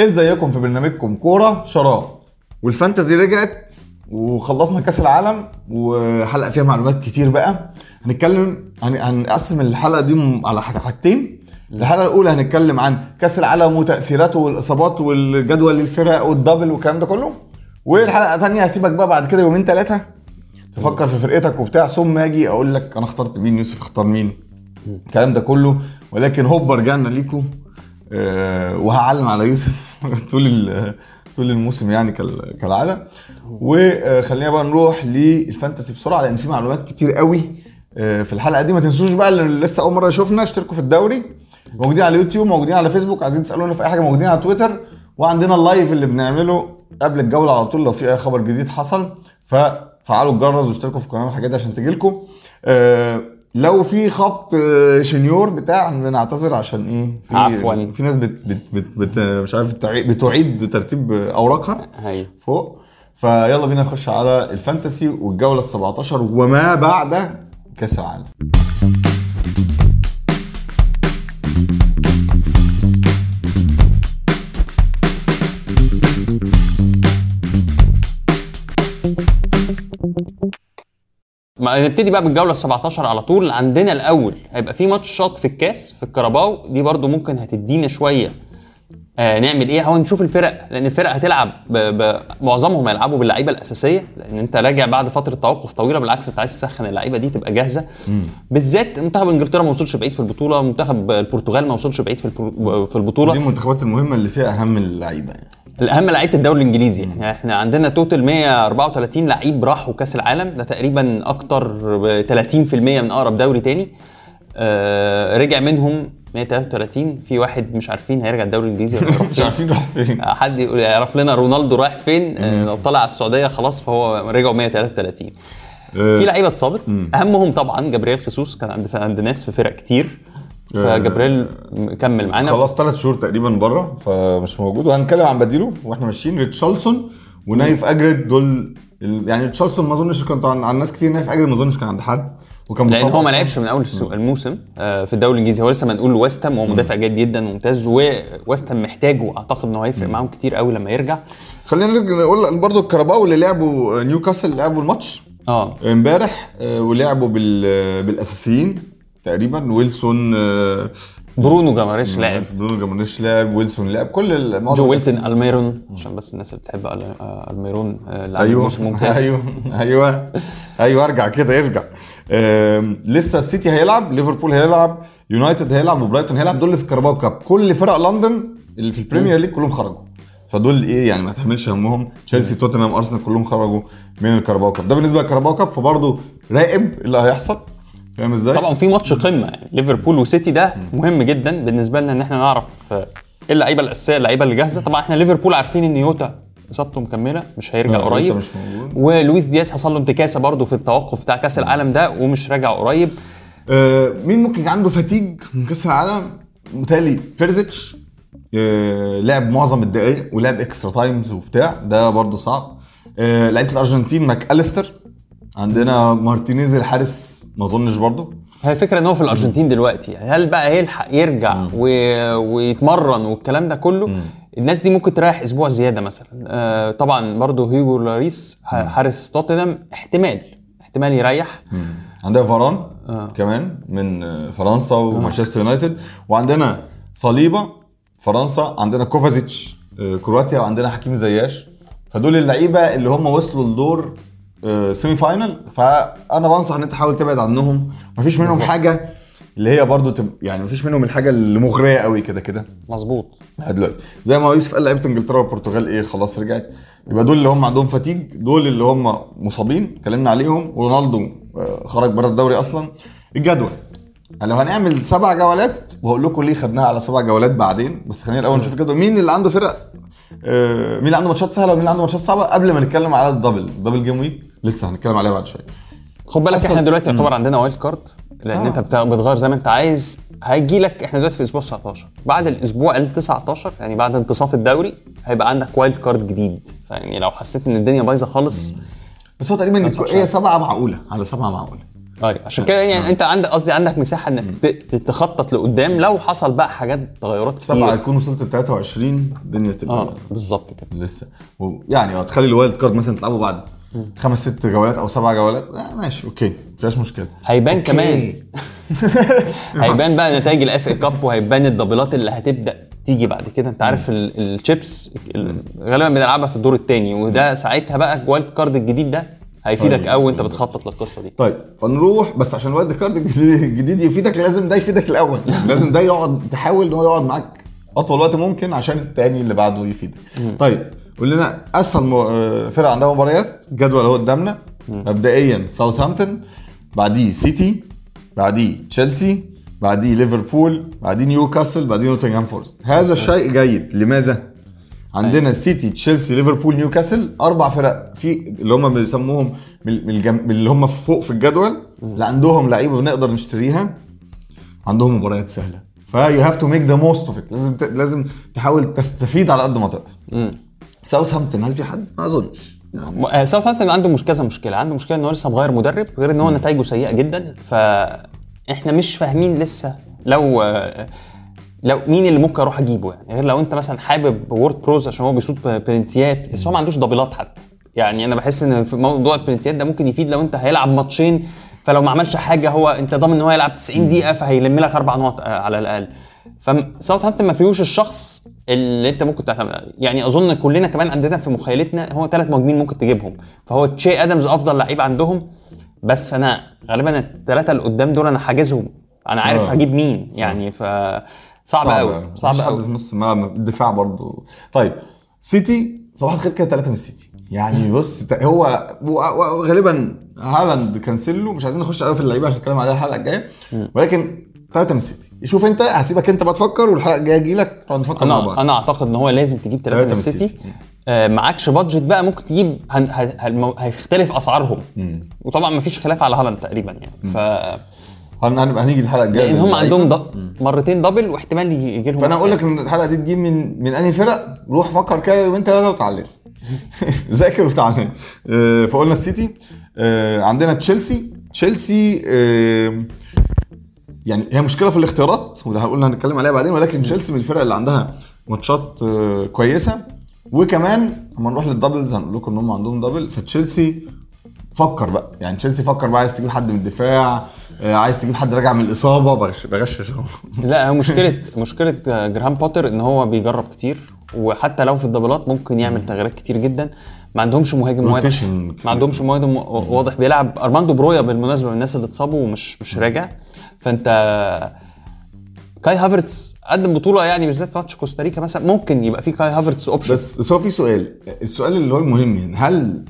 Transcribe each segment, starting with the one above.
ازيكم في برنامجكم كورة شراب. والفانتزي رجعت وخلصنا كأس العالم وحلقة فيها معلومات كتير بقى. هنتكلم هن- هنقسم الحلقة دي على حاجتين. الحلقة الأولى هنتكلم عن كأس العالم وتأثيراته والإصابات والجدول الفرق والدبل والكلام ده كله. والحلقة الثانية هسيبك بقى بعد كده يومين ثلاثة تفكر في فرقتك وبتاع. ثم أجي أقول لك أنا اخترت مين يوسف اختار مين. الكلام ده كله. ولكن هوب رجعنا ليكم. وهعلم على يوسف طول طول الموسم يعني كال- كالعادة. وخلينا بقى نروح لل fantasy بسرعة لأن في معلومات كتير قوي آه، في الحلقة دي. ما تنسوش بقى اللي لسه أول مرة يشوفنا اشتركوا في الدوري. موجودين على اليوتيوب موجودين على فيسبوك عايزين تسألونا في أي حاجة موجودين على تويتر. وعندنا ال live اللي بنعمله قبل الجولة على طول لو في أي خبر جديد حصل. ففعلوا الجرس واشتركوا في القناه والحاجات دي عشان تجيلكم آه، لو في خبط آه، شنيور بتاع نعتذر عشان إيه؟ في عفواً. في ناس بت بت بت بت مش عارف بتعي- بتعيد ترتيب أوراقها هي فوق. فيلا بينا نخش على الفانتسي والجولة ال 17 وما بعد كأس العالم. ما نبتدي بقى بالجولة ال 17 على طول. عندنا الأول هيبقى في ماتشات في الكاس في ال Carabao دي برضو ممكن هتدينا شوية آه نعمل إيه؟ هو نشوف الفرق لأن الفرق هتلعب ب... ب... معظمهم هيلعبوا باللعيبة الأساسية لأن أنت راجع بعد فترة توقف طويلة بالعكس أنت عايز تسخن اللعيبة دي تبقى جاهزة. بالذات منتخب إنجلترا ما وصلش بعيد في البطولة منتخب البرتغال ما وصلش بعيد في البرو... في البطولة. دي المنتخبات المهمة اللي فيها أهم اللعيبة يعني. الأهم لعيبة الدوري الإنجليزي. يعني إحنا عندنا total 134 لعيب راحوا كأس العالم. ده تقريبا أكتر ب 30% من أقرب دوري تاني. آه رجع منهم 133 في واحد مش عارفين هيرجع الدوري الإنجليزي ولا مش فين. عارفين راح فين. آه، حد يقول- يعرف لنا رونالدو رايح فين. آه لو طلع على السعودية خلاص فهو رجعوا 133 آه، في لعيبة اتصابت. أهمهم طبعا جبريل خيسوس. كان عند عند ناس في فرق كتير. فجبريل كمل معانا. خلاص ثلاث شهور تقريبا بره فمش موجود. وهنتكلم عن بديله وإحنا ماشيين ريتشارلسون ونايف اجرد دول يعني ريتشارلسون ما أظنش كنت عن, ناس كتير نايف اجرد ما أظنش كان عند حد. وكان لأن هو ما. لعبش من أول الموسم آه، في الدوري الإنجليزي. هو لسه منقول لويست هام وهو مدافع جيد جدا ممتاز وويست هام محتاجه اعتقد انه هيفرق معاهم كتير قوي لما يرجع. خلينا نقول برضو الكاراباو اللي لعبوا نيوكاسل لعبوا الماتش آه. امبارح آه، ولعبوا بال بالأساسيين. تقريبا ويلسون آه، برونو جيماريش لعب. برونو جيماريش لعب ويلسون لعب كل جو. ويلسون ألميرون عشان بس الناس اللي بتحب آه، ألميرون آه، لاعب أيوه. موسم ممتاز. أيوه. أيوه. أيوه أرجع كده ارجع لسه السيتي هيلعب ليفربول هيلعب يونايتد هيلعب وبرايتون هيلعب دول اللي في الكاراباو كاب. كل فرق لندن اللي في البريمير ليج كلهم خرجوا. فدول إيه يعني ما تحملش همهم. تشيلسي توتنهام أرسنال كلهم خرجوا من الكاراباو كاب. ده بالنسبة للكاراباو كاب فبرضه راقب اللي هيحصل. فاهم إزاي؟ طبعا في ماتش قمة. يعني ليفربول وسيتي ده مهم جدا بالنسبة لنا إن إحنا نعرف آه، إيه اللعيبة الأساسية اللعيبة اللي جاهزة. طبعا إحنا ليفربول عارفين إن جوتا إصابته مكملة مش هيرجع قريب. مش موجود. ولويس دياز حصل له انتكاسة برضه في التوقف بتاع كأس العالم ده ومش راجع قريب. آه، مين ممكن عنده fatigue من كأس العالم؟ متهيألي بيريزيتش آه، لعب معظم الدقايق ولعب extra times وبتاع. ده برضه صعب. آه، لعيبة الأرجنتين ماك أليستر. عندنا مارتينيز الحارس ما اظنش برضه هي الفكرة إن هو في الأرجنتين دلوقتي. يعني هل بقى هيلحق يرجع و... ويتمرن والكلام ده كله؟ الناس دي ممكن تريح أسبوع زيادة مثلا. آه طبعا برضه هوجو لوريس حارس توتنهام احتمال احتمال يريح. عندنا فاران آه. كمان من آه، فرنسا ومانشستر يونايتد. وعندنا صليبة فرنسا عندنا كوفازيتش آه، كرواتيا وعندنا حكيم زياش. فدول اللعيبة اللي هم وصلوا لدور آه، semi final فأنا بنصح إن أنت تحاول تبعد عنهم. مفيش منهم حاجة اللي هي برضو تب... يعني مفيش منهم الحاجة اللي مغرية قوي كده كده. مظبوط. دلوقتي. زي ما يوسف قال لعيبة إنجلترا والبرتغال إيه خلاص رجعت. يبقى دول اللي هم عندهم fatigue. دول اللي هم مصابين. اتكلمنا عليهم. ورونالدو آه، خرج بره الدوري أصلا. الجدول. لو هنعمل سبع جولات وهقول لكم ليه خدناها على سبع جولات بعدين بس خلينا الأول نشوف الجدول. مين اللي عنده فرق؟ آه، مين اللي عنده ماتشات سهلة ومين اللي عنده ماتشات صعبة؟ قبل ما نتكلم على ال double. ال double game week لسه هنتكلم عليها بعد شوية. خد بالك إحنا دلوقتي يعتبر عندنا wild card لأن آه. أنت بتغير زي ما أنت عايز. هيجي لك إحنا دلوقتي في أسبوع 19 بعد الأسبوع ال 19 يعني بعد انتصاف الدوري هيبقى عندك wild card جديد. فيعني لو حسيت إن الدنيا بايظة خالص. بس هو تقريبا 15. هي سبعة معقولة. على سبعة معقولة. أيوه عشان كده يعني انت عندك قصدي عندك مساحة انك تخطط لقدام. لو حصل بقى حاجات تغيرات كتير. هيكون وصلت ل 23 الدنيا تبقى آه بالظبط كده. لسه. يعني آه تخلي ال wild card مثلا تلعبه بعد خمس ست جولات أو سبع جولات آه ماشي okay مفيهاش مشكلة. هيبان okay. كمان. هيبان بقى نتائج ال FA Cup وهيبان ال doubleات اللي هتبدأ تيجي بعد كده. انت عارف ال- الشيبس ال- غالبا بنلعبها في الدور الثاني وده ساعتها بقى ال wild card الجديد ده هيفيدك أيوة، قوي وأنت بالظبط. بتخطط للقصة دي. طيب فنروح بس عشان ال wild card الجديد يفيدك لازم ده يفيدك الأول. لازم ده يقعد تحاول إن هو يقعد معاك أطول وقت ممكن عشان التاني اللي بعده يفيدك. طيب قول لنا أسهل آه، فرق عندها مباريات جدول أهو قدامنا. مبدئيا ساوثهامبتون بعديه سيتي بعديه تشيلسي بعديه ليفربول بعديه نيوكاسل بعديه نوتنغهام فورست. هذا الشيء جيد. لماذا؟ عندنا سيتي تشيلسي ليفربول نيوكاسل أربع فرق في اللي هم بيسموهم من الجم... اللي هم فوق في الجدول. اللي عندهم لعيبة بنقدر نشتريها. عندهم مباريات سهلة. ف you have to make the most of it لازم ت... لازم تحاول تستفيد على قد ما تقدر. ساوثهامبتون هل في حد؟ ما أظنش. يعني ساوثهامبتون عنده مش كذا مشكلة. عنده مشكلة إن هو لسه مغير مدرب غير إن هو نتائجه سيئة جدا. فإحنا مش فاهمين لسه لو آه، لو مين اللي ممكن أروح اجيبه يعني؟ غير لو انت مثلا حابب وورد بروز عشان هو بيصوت بلنتيات بس هو ما عندوش doubleات حتى. يعني أنا بحس إن في موضوع البلنتيات ده ممكن يفيد لو أنت هيلعب ماتشين فلو ما عملش حاجة هو أنت ضامن إن هو يلعب 90 دقيقة فهيلم لك أربع نقط آه، على الأقل. فساوثهامبتون ما فيهوش الشخص اللي أنت ممكن تعتمد عليه. يعني أظن كلنا كمان عندنا في مخيلتنا هو ثلاث مهاجمين ممكن تجيبهم. فهو تشي آدمز أفضل لعيب عندهم بس أنا غالبا الثلاثه اللي قدام دول أنا حاجزهم. أنا عارف آه. هجيب مين يعني ف صعب قوي صعب مفيش حد قوي في نص الملعب الدفاع برضو طيب سيتي صباح الخير كده ثلاثة من السيتي. يعني بص هو غالبا هالاند كانسيلو مش عايزين نخش قوي في اللعيبة عشان نتكلم عليها الحلقة الجاية. ولكن ثلاثة من السيتي. شوف أنت هسيبك أنت بقى تفكر والحلقة الجاية أجي لك نقعد نفكر مع أنا بعض. أنا أعتقد إن هو لازم تجيب ثلاثة من السيتي. آه معكش budget بقى ممكن تجيب هن هن هن هيختلف أسعارهم. وطبعا ما فيش خلاف على هالاند تقريبا يعني. ف هن- هنبقى هنيجي الحلقة الجاية لأن هم. عندهم ض... مرتين double واحتمال يجي لهم فأنا أقول لك إن الحلقة دي تجيب من من أنهي فرق؟ روح فكر كده يومين ثلاثة وتعلم. ذاكر وتعلم. آه، فقلنا السيتي. آه، عندنا تشيلسي. تشيلسي آه، يعني هي مشكلة في الاختيارات وده هنقول هنتكلم عليها بعدين ولكن تشيلسي من الفرق اللي عندها ماتشات كويسة. وكمان لما نروح لل doubles هنقول لكم إن هم عندهم double. فتشيلسي فكر بقى. يعني تشيلسي فكر بقى عايز تجيب حد من الدفاع. عايز تجيب حد راجع من الإصابة بغش بغشش أهو. لا هو مشكله مشكلة جراهام بوتر إن هو بيجرب كتير وحتى لو في ال doubleات ممكن يعمل تغييرات كتير جدا. ما عندهمش مهاجم واضح. ما. عندهمش مهاجم واضح. بيلعب أرماندو برويا بالمناسبة من الناس اللي اتصابوا ومش مش راجع. فأنت كاي هافرتس قدم بطولة يعني بالذات في ماتش كوستاريكا مثلا. ممكن يبقى في كاي هافرتس option بس بس هو في سؤال. السؤال اللي هو المهم هنا هل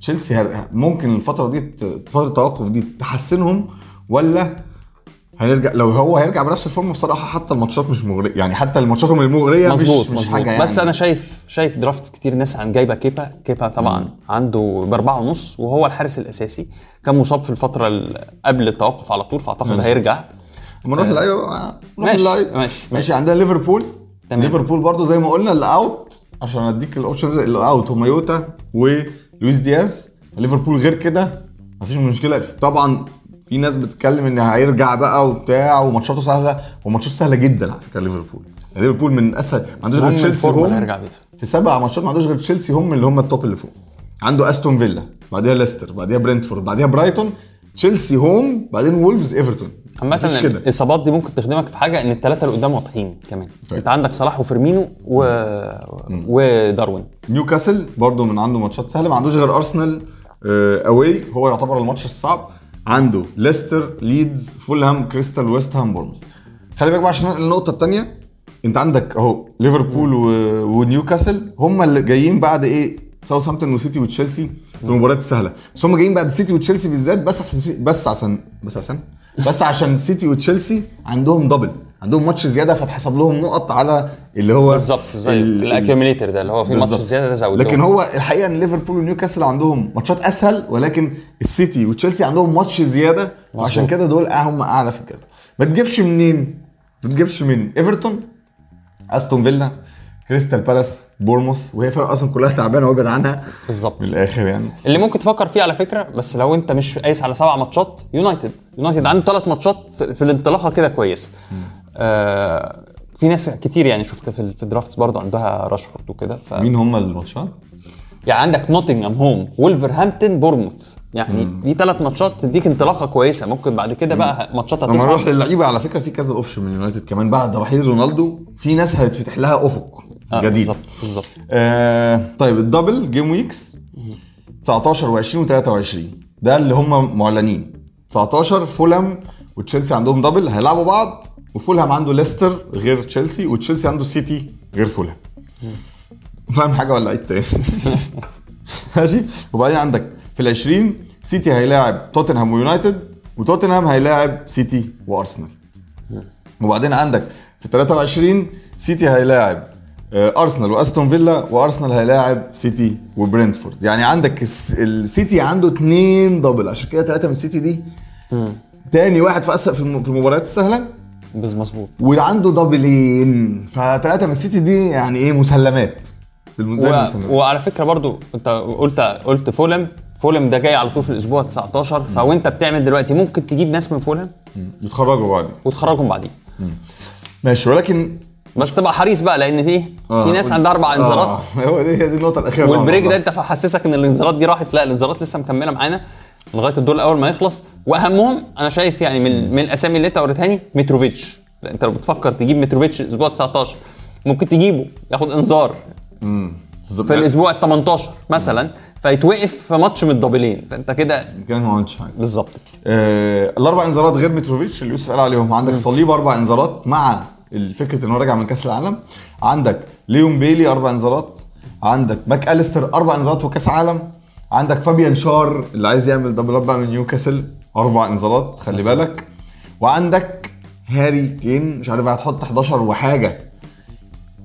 تشيلسي ممكن الفترة دي فترة التوقف دي تحسنهم ولا هنرجع لو هو هيرجع بنفس ال form بصراحة حتى الماتشات مش مغرية. يعني حتى الماتشات المغريه مظبوط مش مش مظبوط. حاجة يعني. بس أنا شايف شايف drafts كتير ناس عن جايبة كيبا. كيبا طبعا عنده بأربعة ونص وهو الحارس الأساسي. كان مصاب في الفترة ال- قبل التوقف على طول فأعتقد. هيرجع. أما نروح للعيبة بقى. نروح ماشي، ماشي، ماشي, ماشي. عندنا ليفربول. تمام. ليفربول برضو زي ما قلنا اللي out عشان أديك ال options اللي out هم يوتا ولويس دياز. ليفربول غير كده مفيش مشكلة. طبعا في ناس بتتكلم إن هيرجع بقى وبتاع وماتشاته سهلة وماتشاته سهلة جدا على فكرة ليفربول. ليفربول من أسهل ما عندوش غير تشيلسي بيها. في سبع ماتشات ما عندوش غير تشيلسي هم اللي هم ال top اللي فوق. عنده أستون فيلا بعديها ليستر بعديها برنتفورد بعديها برايتون تشيلسي home بعدين وولفز إيفرتون. عامة الإصابات دي ممكن تخدمك في حاجة إن الثلاثه اللي قدام واضحين كمان. طيب. أنت عندك صلاح وفيرمينو و... وداروين. نيوكاسل برضه من عنده ماتشات سهلة ما عندوش غير أرسنال آه، away هو يعتبر الماتش الصعب. عنده ليستر ليدز فولهام كريستال ويست هام بورنموث. خلي بالك بقى عشان النقطة الثانية انت عندك اهو ليفربول. ونيوكاسل هم اللي جايين بعد إيه؟ ساوثهامبتون وسيتي وتشيلسي في المباريات السهلة. بس هم جايين بعد سيتي وتشيلسي بالذات بس عشان بس عشان بس عشان بس عشان سيتي وتشيلسي عندهم double عندهم ماتش زياده فاتحسب لهم نقط على اللي هو بالظبط زي ال- ال accumulator ده اللي هو في ماتش. زيادة ده زود لكن هو الحقيقة إن ليفربول ونيوكاسل عندهم ماتشات أسهل ولكن السيتي وتشيلسي عندهم ماتش زيادة وعشان كده دول هم أعلى في الجدول. ما تجيبش منين؟ ما تجيبش من إيفرتون أستون فيلا كريستال بالاس بورنموث وهي فرق أصلا كلها تعبانة وأبعد عنها. بالظبط. من الآخر يعني. اللي ممكن تفكر فيه على فكرة بس لو أنت مش قايس على سبع ماتشات يونايتد. يونايتد عنده ثلاث ماتشات في في الانطلاقة كده كويسة. آه في ناس كتير يعني شفت في في ال drafts برضه عندها راشفورد وكده ف... مين هم الماتشات؟ يعني عندك نوتنغهام home ولفرهامبتون بورنموث يعني دي ثلاث ماتشات تديك انطلاقة كويسة. ممكن بعد كده بقى ماتشات لما نروح هتصعب للعيبة على فكرة في كذا option من يونايتد كمان. بعد رحيل رونالدو في ناس هيتفتح لها أفق آه، جديد. بالظبط بالظبط. آه طيب ال double game weeks 19 و20 و23 ده اللي هم معلنين. 19 فولهام وتشيلسي عندهم double هيلعبوا بعض. وفولهام عنده ليستر غير تشيلسي وتشيلسي عنده سيتي غير فولهام. فاهم حاجة ولا عيد تاني ماشي. وبعدين عندك في ال 20 سيتي هيلاعب توتنهام ويونايتد وتوتنهام هيلاعب سيتي وأرسنال. وبعدين عندك في 23 سيتي هيلاعب آه، أرسنال وأستون فيلا وأرسنال هيلاعب سيتي وبرنتفورد. يعني عندك الس- السيتي عنده اتنين double عشان كده ثلاثة من السيتي دي تاني واحد في في المباريات السهلة. بس مظبوط. وعنده دبلين فثلاثة من السيتي دي يعني إيه مسلمات. و... وعلى فكرة برضو أنت قلت قلت فولهام. فولهام ده جاي على طول في الأسبوع 19 فوأنت بتعمل دلوقتي ممكن تجيب ناس من فولهام؟ يتخرجوا بعدين. وتخرجهم بعدين. ماشي ولكن بس تبقى حريص بقى لأن في آه، في ناس عندها أربع انذارات. آه، هو دي دي النقطة الأخيرة وال break ده ده أنت فحسسك إن الانذارات دي راحت. لا الانذارات لسه مكملة معانا. لغاية الدور الأول ما يخلص. وأهمهم أنا شايف يعني من من الأسامي اللي أنت وريتها لي متروفيتش لا، أنت لو بتفكر تجيب متروفيتش الأسبوع 19 ممكن تجيبه ياخد إنذار. في الأسبوع ال 18 مثلا فيتوقف في ماتش من الدبلين فأنت كده كان ما عملتش حاجة. بالظبط. آه الأربع إنذارات غير متروفيتش اللي يوسف قال عليهم. عندك صليبا أربع إنذارات مع فكرة ان هو راجع من كأس العالم. عندك ليون بيلي أربع إنذارات. عندك ماك أليستر أربع إنذارات وكأس عالم. عندك فابيان شار اللي عايز يعمل double up من نيوكاسل أربع انذارات خلي بالك. وعندك هاري كين مش عارف هتحط 11 وحاجة.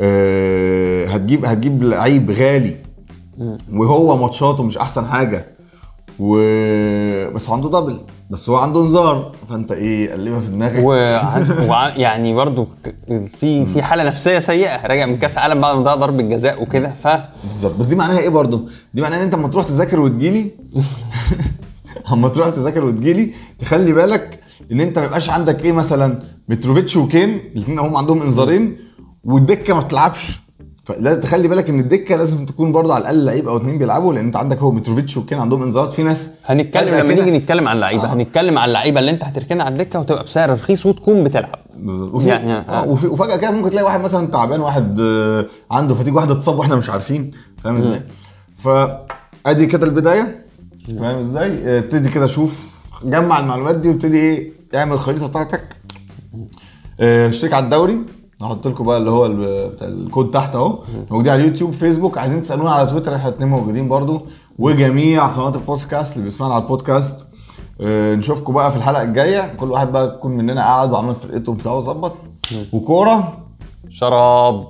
آه هتجيب هتجيب لعيب غالي. وهو ماتشاته مش أحسن حاجة. و بس عنده دبل بس هو عنده انذار. فأنت إيه قلبها في دماغك. وعن... وع... يعني برضو في في حالة نفسية سيئة. راجع من كأس عالم بعد ما ضيع ضربة جزاء وكده. ف بالظبط. بس دي معناها إيه برضو؟ دي معناها إن أنت اما تروح تذاكر وتجيلي اما تروح تذاكر وتجيلي تخلي بالك إن أنت ما يبقاش عندك إيه مثلا متروفيتش وكين. الاثنين هم عندهم انذارين. والدكة ما بتلعبش. فلازم تخلي بالك إن الدكة لازم تكون برضه على الأقل لعيب أو اثنين بيلعبوا لأن أنت عندك هو متروفيتش وكين عندهم إنذارات في ناس هنتكلم لما نيجي نتكلم عن اللعيبة آه. هنتكلم عن اللعيبة اللي أنت هتركنها على الدكة وتبقى بسعر رخيص وتكون بتلعب بالظبط وفي يعني- يعني آه. وفي وفجأة كده ممكن تلاقي واحد مثلا تعبان واحد آه، عنده fatigue واحد اتصاب وإحنا مش عارفين فاهم إزاي؟ فادي كده البداية فاهم إزاي؟ آه، ابتدي كده شوف جمع المعلومات دي وابتدي إيه اعمل الخريطة بتاعتك آه، اشترك على الدوري هحط لكم بقى اللي هو بتاع الكود تحت اهو. موجودين على اليوتيوب فيسبوك عايزين تسألونا على تويتر إحنا الاثنين موجودين برضو. وجميع قنوات البودكاست اللي بيسمعنا على البودكاست. آه، نشوفكم بقى في الحلقة الجاية. كل واحد بقى يكون مننا قاعد وعمل فرقته بتاعه ظبط وكورة. شراب.